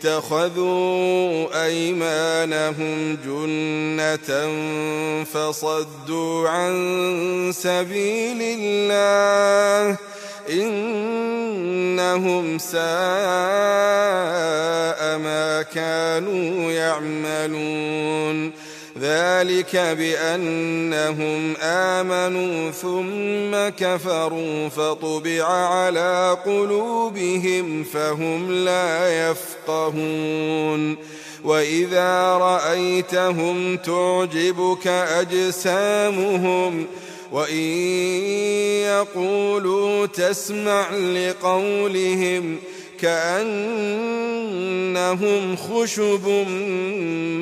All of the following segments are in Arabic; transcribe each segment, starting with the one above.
اتخذوا أيمانهم جنة فصدوا عن سبيل الله إنهم ساء ما كانوا يعملون ذلك بأنهم آمنوا ثم كفروا فطبع على قلوبهم فهم لا يفقهون. وإذا رأيتهم تعجبك أجسامهم وإن يقولوا تسمع لقولهم كأنهم خشب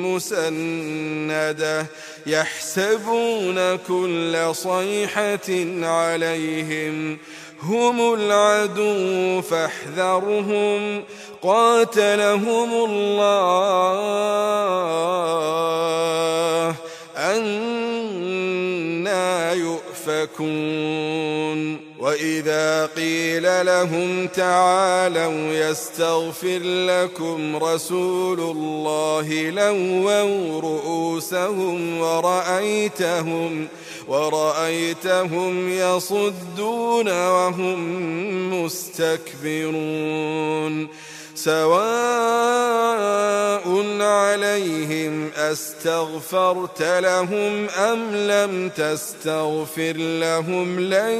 مسندة يحسبون كل صيحة عليهم هم العدو فاحذرهم قاتلهم الله أنا يؤفكون وإذا قيل لهم تعالوا يستغفر لكم رسول الله لووا رؤوسهم ورأيتهم ورأيتهم يصدون وهم مستكبرون سواء عليهم أستغفرت لهم أم لم تستغفر لهم لن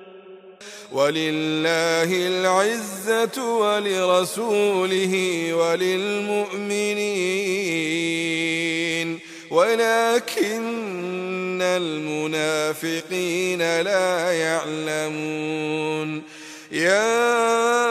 ولله العزة ولرسوله وللمؤمنين. ولكن المنافقين لا يعلمون. يا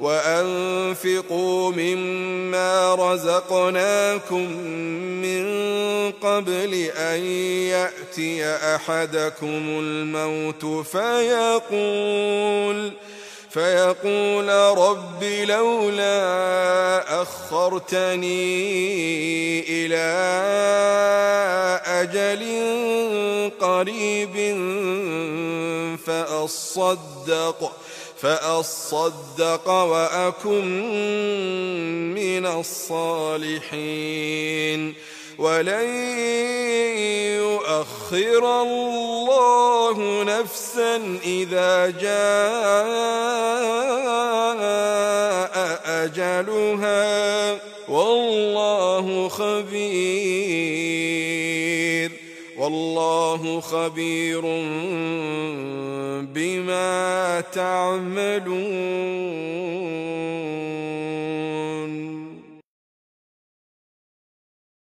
وأنفقوا مما رزقناكم من قبل أن يأتي أحدكم الموت فيقول فيقول رب لولا أخرتني إلى أجل قريب فأصدق فأصدق وأكن من الصالحين. ولن يؤخر الله نفسا إذا جاء أجلها. والله خبير والله خبير بما تعملون